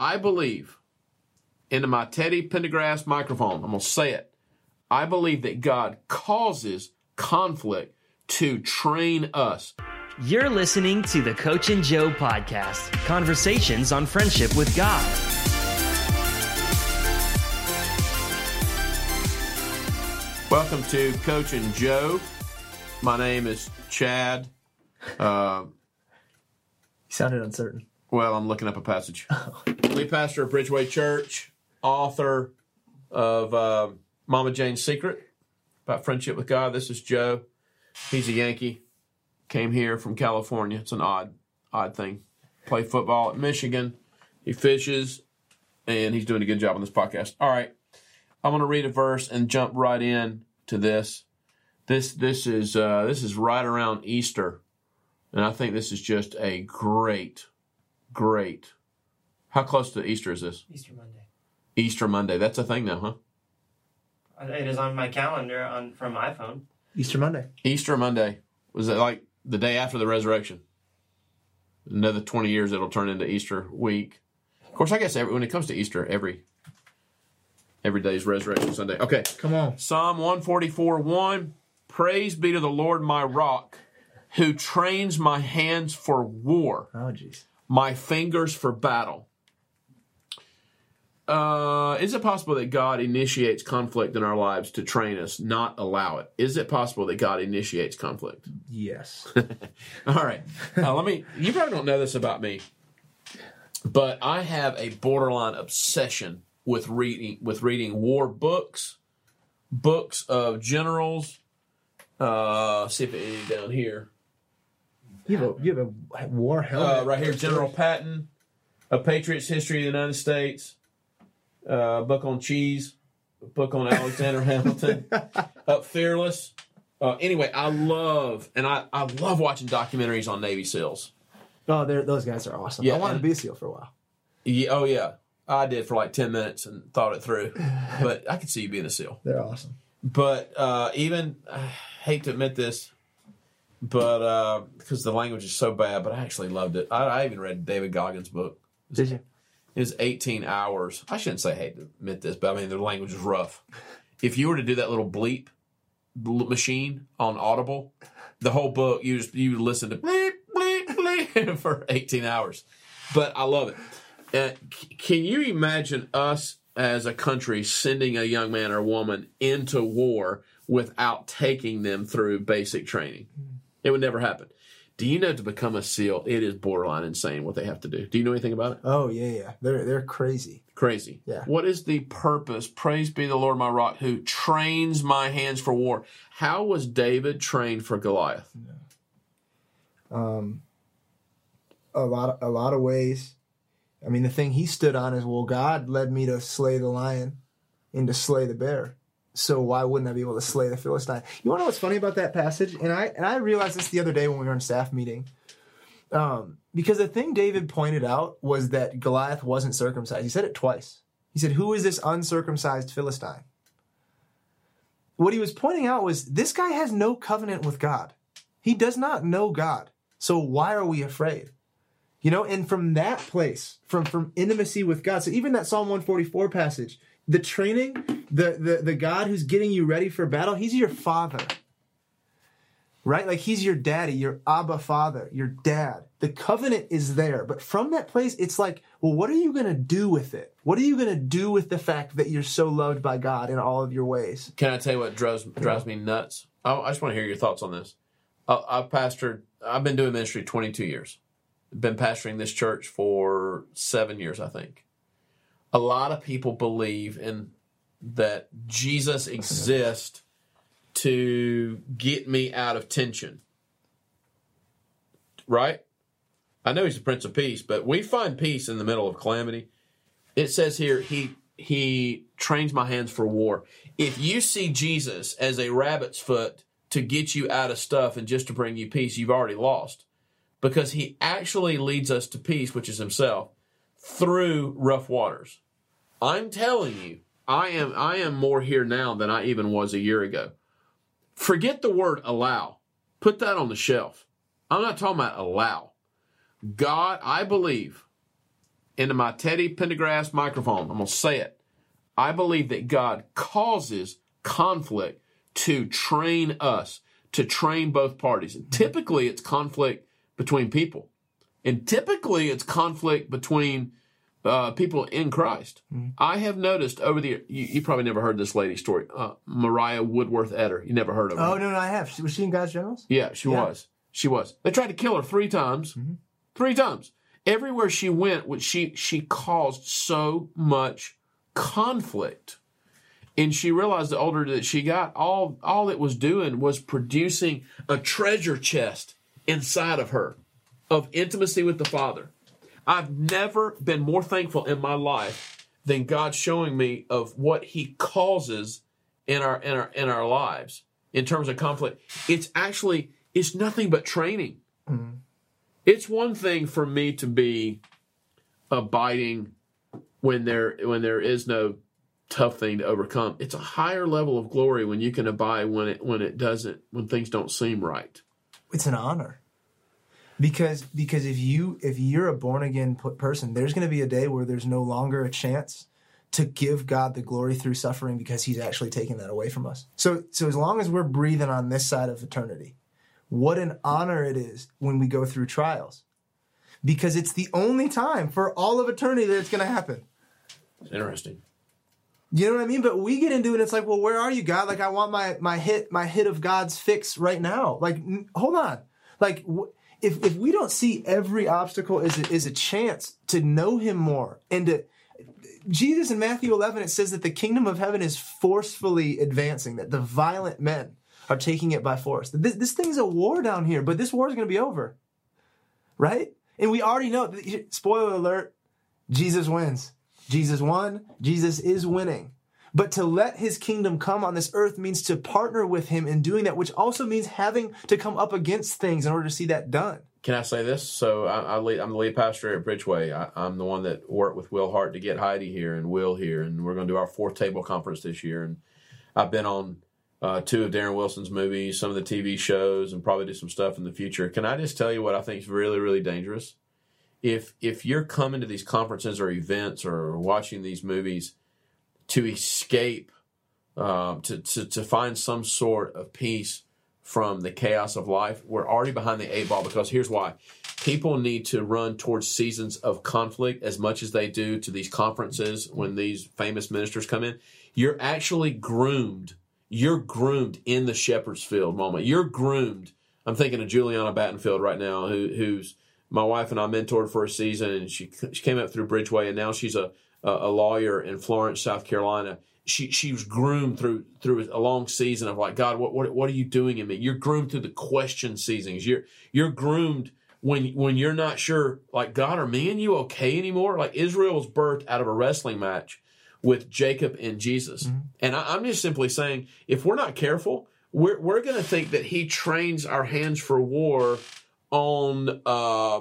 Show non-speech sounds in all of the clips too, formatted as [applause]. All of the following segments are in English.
I believe into my Teddy Pendergrass microphone, I'm going to say it. I believe that God causes conflict to train us. You're listening to the Coach and Joe podcast conversations on friendship with God. Welcome to Coach and Joe. My name is Chad. Uh, You sounded uncertain. Well, I'm looking up a passage. [laughs] Lead pastor of Bridgeway Church, author of uh, Mama Jane's Secret about friendship with God. This is Joe. He's a Yankee. Came here from California. It's an odd, odd thing. Play football at Michigan. He fishes, and he's doing a good job on this podcast. All right, I'm going to read a verse and jump right in to this. This this is uh, this is right around Easter, and I think this is just a great, great. How close to Easter is this? Easter Monday. Easter Monday. That's a thing now, huh? It is on my calendar on from iPhone. Easter Monday. Easter Monday was it like the day after the resurrection? Another twenty years, it'll turn into Easter week. Of course, I guess every, when it comes to Easter, every every day is Resurrection Sunday. Okay, Come on. Psalm one forty four one. Praise be to the Lord, my rock, who trains my hands for war. Oh, jeez. My fingers for battle. Uh, is it possible that God initiates conflict in our lives to train us, not allow it? Is it possible that God initiates conflict? Yes. [laughs] All right. Uh, let me. You probably don't know this about me, but I have a borderline obsession with reading with reading war books, books of generals. Uh, see if it any down here. You have a, you have a war helmet. Uh, right here, General Patton, A Patriot's History of the United States, uh, a book on cheese, a book on Alexander [laughs] Hamilton, Up Fearless. Uh, anyway, I love and I, I love watching documentaries on Navy SEALs. Oh, they're, those guys are awesome. Yeah, I wanted and- to be a SEAL for a while. Yeah, oh yeah, I did for like ten minutes and thought it through, [laughs] but I could see you being a SEAL. They're awesome. But uh, even I hate to admit this, but uh, because the language is so bad, but I actually loved it. I, I even read David Goggins' book. Did you? It was 18 hours. I shouldn't say hate to admit this, but I mean the language is rough. If you were to do that little bleep machine on Audible, the whole book you just you listen to bleep bleep bleep [laughs] for 18 hours. But I love it. Uh, c- can you imagine us as a country sending a young man or woman into war without taking them through basic training? It would never happen. Do you know to become a SEAL, it is borderline insane what they have to do? Do you know anything about it? Oh, yeah, yeah. They're, they're crazy. Crazy. Yeah. What is the purpose? Praise be the Lord my rock who trains my hands for war. How was David trained for Goliath? Um, a lot, of, a lot of ways. I mean, the thing he stood on is, well, God led me to slay the lion and to slay the bear. So why wouldn't I be able to slay the Philistine? You want to know what's funny about that passage? And I and I realized this the other day when we were in staff meeting. Um, because the thing David pointed out was that Goliath wasn't circumcised. He said it twice. He said, "Who is this uncircumcised Philistine?" What he was pointing out was this guy has no covenant with God. He does not know God. So why are we afraid? You know, and from that place, from from intimacy with God. So even that Psalm 144 passage, the training, the the the God who's getting you ready for battle, he's your father. Right? Like he's your daddy, your Abba father, your dad. The covenant is there. But from that place, it's like, well, what are you going to do with it? What are you going to do with the fact that you're so loved by God in all of your ways? Can I tell you what drives, drives me nuts? I, I just want to hear your thoughts on this. I, I've pastored, I've been doing ministry 22 years. Been pastoring this church for seven years, I think. A lot of people believe in that Jesus exists to get me out of tension. Right? I know he's the Prince of Peace, but we find peace in the middle of calamity. It says here, he he trains my hands for war. If you see Jesus as a rabbit's foot to get you out of stuff and just to bring you peace, you've already lost. Because he actually leads us to peace, which is himself, through rough waters. I'm telling you, I am I am more here now than I even was a year ago. Forget the word allow. Put that on the shelf. I'm not talking about allow. God, I believe into my Teddy Pendergrass microphone. I'm going to say it. I believe that God causes conflict to train us, to train both parties. And typically it's conflict between people. And typically it's conflict between uh, people in Christ. I have noticed over the you, you probably never heard this lady story, uh, Mariah Woodworth Etter. You never heard of her? Oh no, no, I have. Was she in God's Generals? Yeah, she Yeah. was. She was. They tried to kill her three times. Three times. Everywhere she went, which she she caused so much conflict. And she realized the older that she got, all all it was doing was producing a treasure chest inside of her of intimacy with the Father. I've never been more thankful in my life than God showing me of what He causes in our in our in our lives in terms of conflict. It's actually it's nothing but training. Mm-hmm. It's one thing for me to be abiding when there when there is no tough thing to overcome. It's a higher level of glory when you can abide when it when it doesn't when things don't seem right. It's an honor. Because because if you if you're a born again p- person, there's going to be a day where there's no longer a chance to give God the glory through suffering because He's actually taking that away from us. So so as long as we're breathing on this side of eternity, what an honor it is when we go through trials, because it's the only time for all of eternity that it's going to happen. It's interesting. You know what I mean? But we get into it. It's like, well, where are you, God? Like, I want my my hit my hit of God's fix right now. Like, n- hold on. Like, wh- if if we don't see every obstacle as a, is a chance to know Him more and to Jesus in Matthew 11 it says that the kingdom of heaven is forcefully advancing. That the violent men are taking it by force. This this thing's a war down here, but this war is going to be over, right? And we already know. Spoiler alert: Jesus wins. Jesus won. Jesus is winning. But to let his kingdom come on this earth means to partner with him in doing that, which also means having to come up against things in order to see that done. Can I say this? So I, I lead, I'm the lead pastor at Bridgeway. I, I'm the one that worked with Will Hart to get Heidi here and Will here, and we're going to do our fourth table conference this year. And I've been on uh, two of Darren Wilson's movies, some of the TV shows, and probably do some stuff in the future. Can I just tell you what I think is really, really dangerous? If if you're coming to these conferences or events or watching these movies to escape, um, to, to to find some sort of peace from the chaos of life, we're already behind the eight ball because here's why. People need to run towards seasons of conflict as much as they do to these conferences when these famous ministers come in. You're actually groomed. You're groomed in the shepherd's field moment. You're groomed. I'm thinking of Juliana Battenfield right now, who, who's my wife and I mentored for a season, and she she came up through Bridgeway, and now she's a a, a lawyer in Florence, South Carolina. She she was groomed through through a long season of like God, what what what are you doing in me? You're groomed through the question seasons. You're you're groomed when when you're not sure, like God, are me and you okay anymore? Like Israel was birthed out of a wrestling match with Jacob and Jesus, and I, I'm just simply saying, if we're not careful, we're we're going to think that He trains our hands for war on. Uh,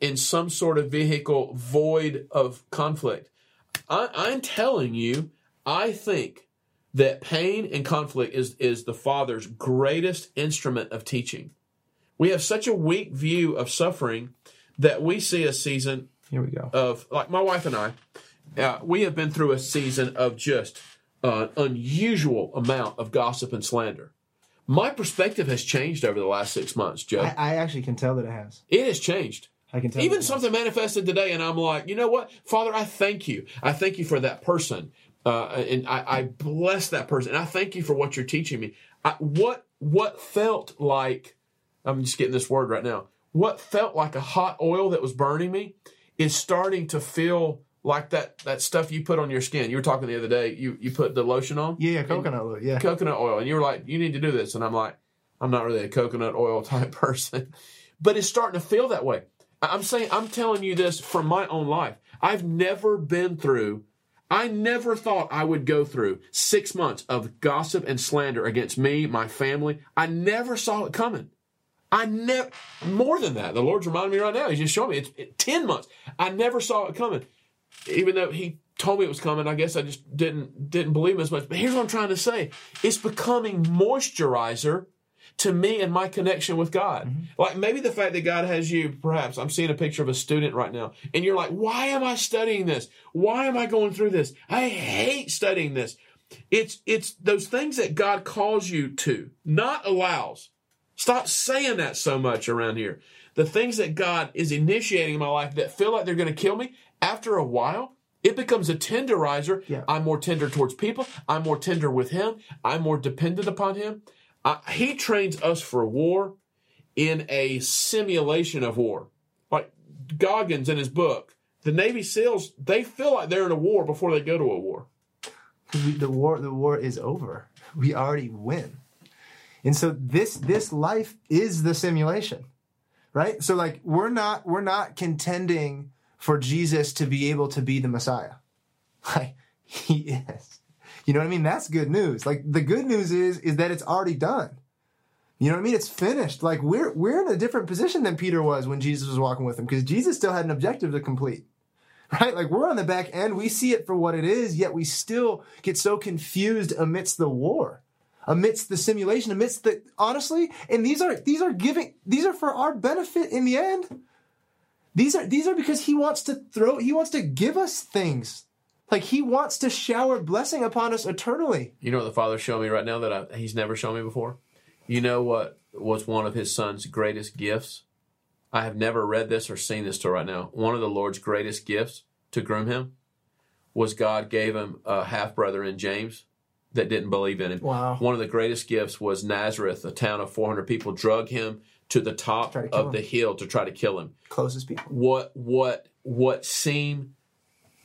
in some sort of vehicle void of conflict. I, I'm telling you, I think that pain and conflict is, is the Father's greatest instrument of teaching. We have such a weak view of suffering that we see a season Here we go. of, like my wife and I, uh, we have been through a season of just an unusual amount of gossip and slander. My perspective has changed over the last six months, Joe. I, I actually can tell that it has. it has changed. I can tell. Even something manifested today, and I'm like, you know what, Father, I thank you. I thank you for that person, uh, and I, I bless that person, and I thank you for what you're teaching me. I, what what felt like, I'm just getting this word right now. What felt like a hot oil that was burning me is starting to feel like that that stuff you put on your skin. You were talking the other day. You you put the lotion on Yeah, yeah, coconut oil. Yeah. coconut oil, and you were like, you need to do this, and I'm like, I'm not really a coconut oil [laughs] type person, but it's starting to feel that way. I'm saying, I'm telling you this from my own life. I've never been through. I never thought I would go through six months of gossip and slander against me, my family. I never saw it coming. I never, more than that, the Lord's reminding me right now. He's just showing me it's it, 10 months. I never saw it coming. Even though He told me it was coming, I guess I just didn't, didn't believe him as much. But here's what I'm trying to say it's becoming moisturizer to me and my connection with God. Mm-hmm. Like maybe the fact that God has you, perhaps I'm seeing a picture of a student right now, and you're like, why am I studying this? Why am I going through this? I hate studying this. It's it's those things that God calls you to, not allows. Stop saying that so much around here. The things that God is initiating in my life that feel like they're going to kill me, after a while, it becomes a tenderizer. Yeah. I'm more tender towards people. I'm more tender with Him. I'm more dependent upon Him. Uh, he trains us for war in a simulation of war. Like Goggins in his book, the Navy SEALs, they feel like they're in a war before they go to a war. the war the war is over. We already win. And so this this life is the simulation. Right? So like we're not we're not contending for Jesus to be able to be the Messiah. [laughs] Like he is. You know what I mean? That's good news. Like the good news is is that it's already done. You know what I mean? It's finished. Like we're we're in a different position than Peter was when Jesus was walking with him because Jesus still had an objective to complete [laughs] right? Like we're on the back end, we see it for what it is, yet we still get so confused amidst the war, amidst the simulation, amidst the honestly, and these are these are giving these are for our benefit in the end. These are these are because he wants to throw he wants to give us things. Like he wants to shower blessing upon us eternally. You know what the Father's showing me right now that I, He's never shown me before? You know what was one of His Son's greatest gifts? I have never read this or seen this till right now. One of the Lord's greatest gifts to groom him was God gave him a half brother in James that didn't believe in him. Wow. One of the greatest gifts was Nazareth, a town of 400 people, drug him to the top Try to of him. the hill to try to kill him. Closest people. What what what seemed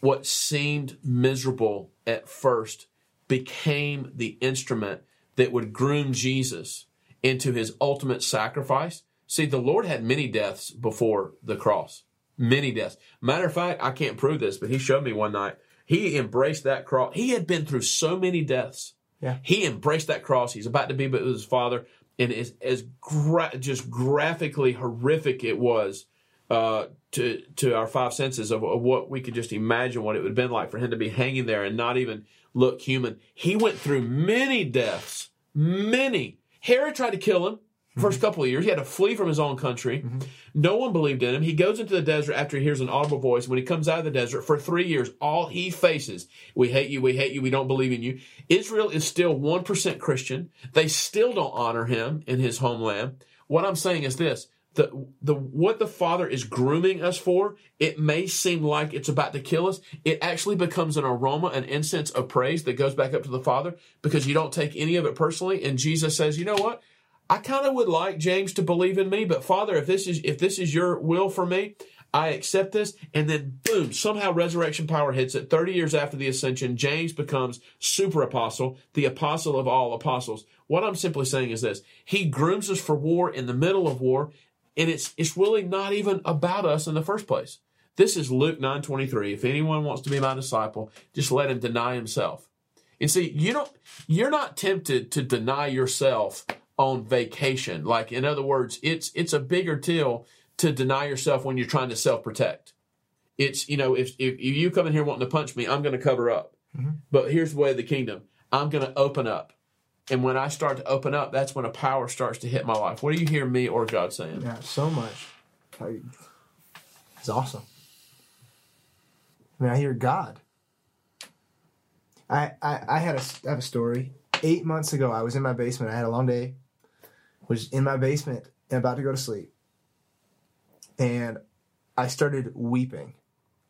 what seemed miserable at first became the instrument that would groom Jesus into his ultimate sacrifice. See, the Lord had many deaths before the cross. Many deaths. Matter of fact, I can't prove this, but he showed me one night. He embraced that cross. He had been through so many deaths. Yeah. He embraced that cross. He's about to be with his father, and as as gra- just graphically horrific it was uh, to to our five senses of, of what we could just imagine what it would have been like for him to be hanging there and not even look human. He went through many deaths, many. Herod tried to kill him. First couple of years, he had to flee from his own country. No one believed in him. He goes into the desert after he hears an audible voice. When he comes out of the desert for three years, all he faces, we hate you, we hate you, we don't believe in you. Israel is still 1% Christian. They still don't honor him in his homeland. What I'm saying is this. The, the what the father is grooming us for it may seem like it's about to kill us it actually becomes an aroma an incense of praise that goes back up to the father because you don't take any of it personally and jesus says you know what I kind of would like James to believe in me, but Father, if this is if this is your will for me, I accept this. And then boom, somehow resurrection power hits it. 30 years after the ascension, James becomes super apostle, the apostle of all apostles. What I'm simply saying is this. He grooms us for war in the middle of war, and it's it's really not even about us in the first place. This is Luke 9:23. If anyone wants to be my disciple, just let him deny himself. And see, you don't you're not tempted to deny yourself on vacation. Like in other words, it's it's a bigger deal to deny yourself when you're trying to self-protect. It's, you know, if if, if you come in here wanting to punch me, I'm going to cover up. Mm-hmm. But here's the way of the kingdom. I'm going to open up. And when I start to open up, that's when a power starts to hit my life. What do you hear me or God saying? Yeah, so much. It's awesome. I mean, I hear God. I, I, I had a, I have a story. Eight months ago, I was in my basement. I had a long day. Was in my basement and about to go to sleep. And I started weeping,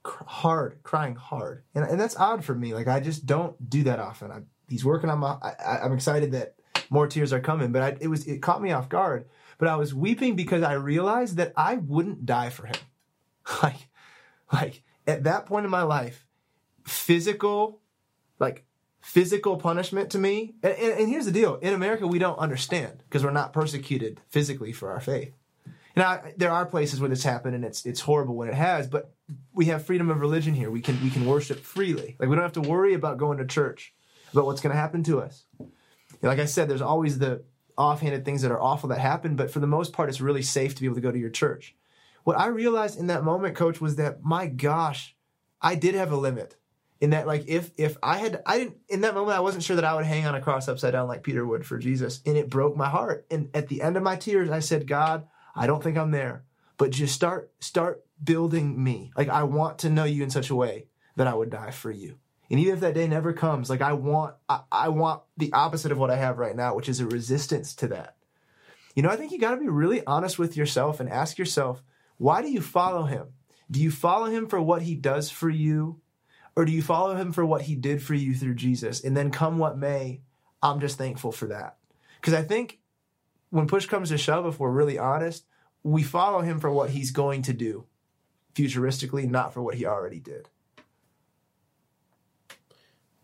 hard, crying hard. And, and that's odd for me. Like, I just don't do that often. I, he's working on my, I, I'm excited that more tears are coming, but I, it was, it caught me off guard. But I was weeping because I realized that I wouldn't die for him. [laughs] Like, like at that point in my life, physical, like physical punishment to me. And, and, and here's the deal: in America, we don't understand because we're not persecuted physically for our faith. Now, there are places where this happened, and it's it's horrible when it has. But we have freedom of religion here. We can we can worship freely. Like we don't have to worry about going to church, about what's going to happen to us. Like I said, there's always the offhanded things that are awful that happen, but for the most part, it's really safe to be able to go to your church. What I realized in that moment, coach, was that my gosh, I did have a limit. In that, like, if if I had, I didn't in that moment, I wasn't sure that I would hang on a cross upside down like Peter would for Jesus, and it broke my heart. And at the end of my tears, I said, God, I don't think I'm there, but just start start building me. Like, I want to know you in such a way that I would die for you. And even if that day never comes, like I want, I, I want the opposite of what I have right now, which is a resistance to that. You know, I think you got to be really honest with yourself and ask yourself, why do you follow him? Do you follow him for what he does for you? Or do you follow him for what he did for you through Jesus? And then come what may, I'm just thankful for that. Because I think when push comes to shove, if we're really honest, we follow him for what he's going to do futuristically, not for what he already did.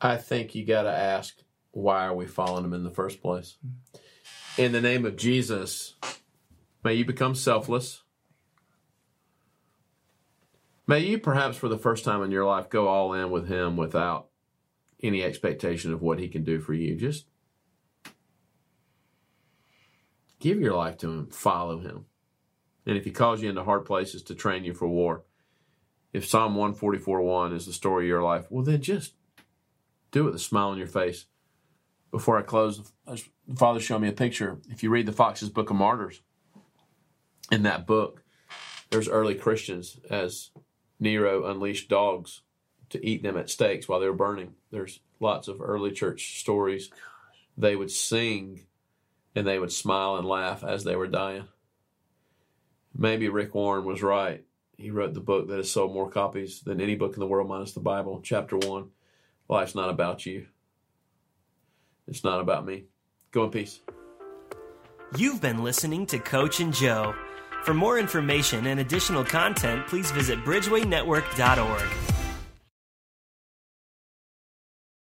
I think you got to ask, why are we following him in the first place? In the name of Jesus, may you become selfless. May you perhaps for the first time in your life go all in with him without any expectation of what he can do for you. Just give your life to him, follow him. And if he calls you into hard places to train you for war, if Psalm 144 1 is the story of your life, well, then just do it with a smile on your face. Before I close, the Father showed me a picture. If you read the Fox's Book of Martyrs, in that book, there's early Christians as Nero unleashed dogs to eat them at stakes while they were burning. There's lots of early church stories. They would sing and they would smile and laugh as they were dying. Maybe Rick Warren was right. He wrote the book that has sold more copies than any book in the world, minus the Bible. Chapter one Life's not about you, it's not about me. Go in peace. You've been listening to Coach and Joe. For more information and additional content, please visit bridgewaynetwork.org.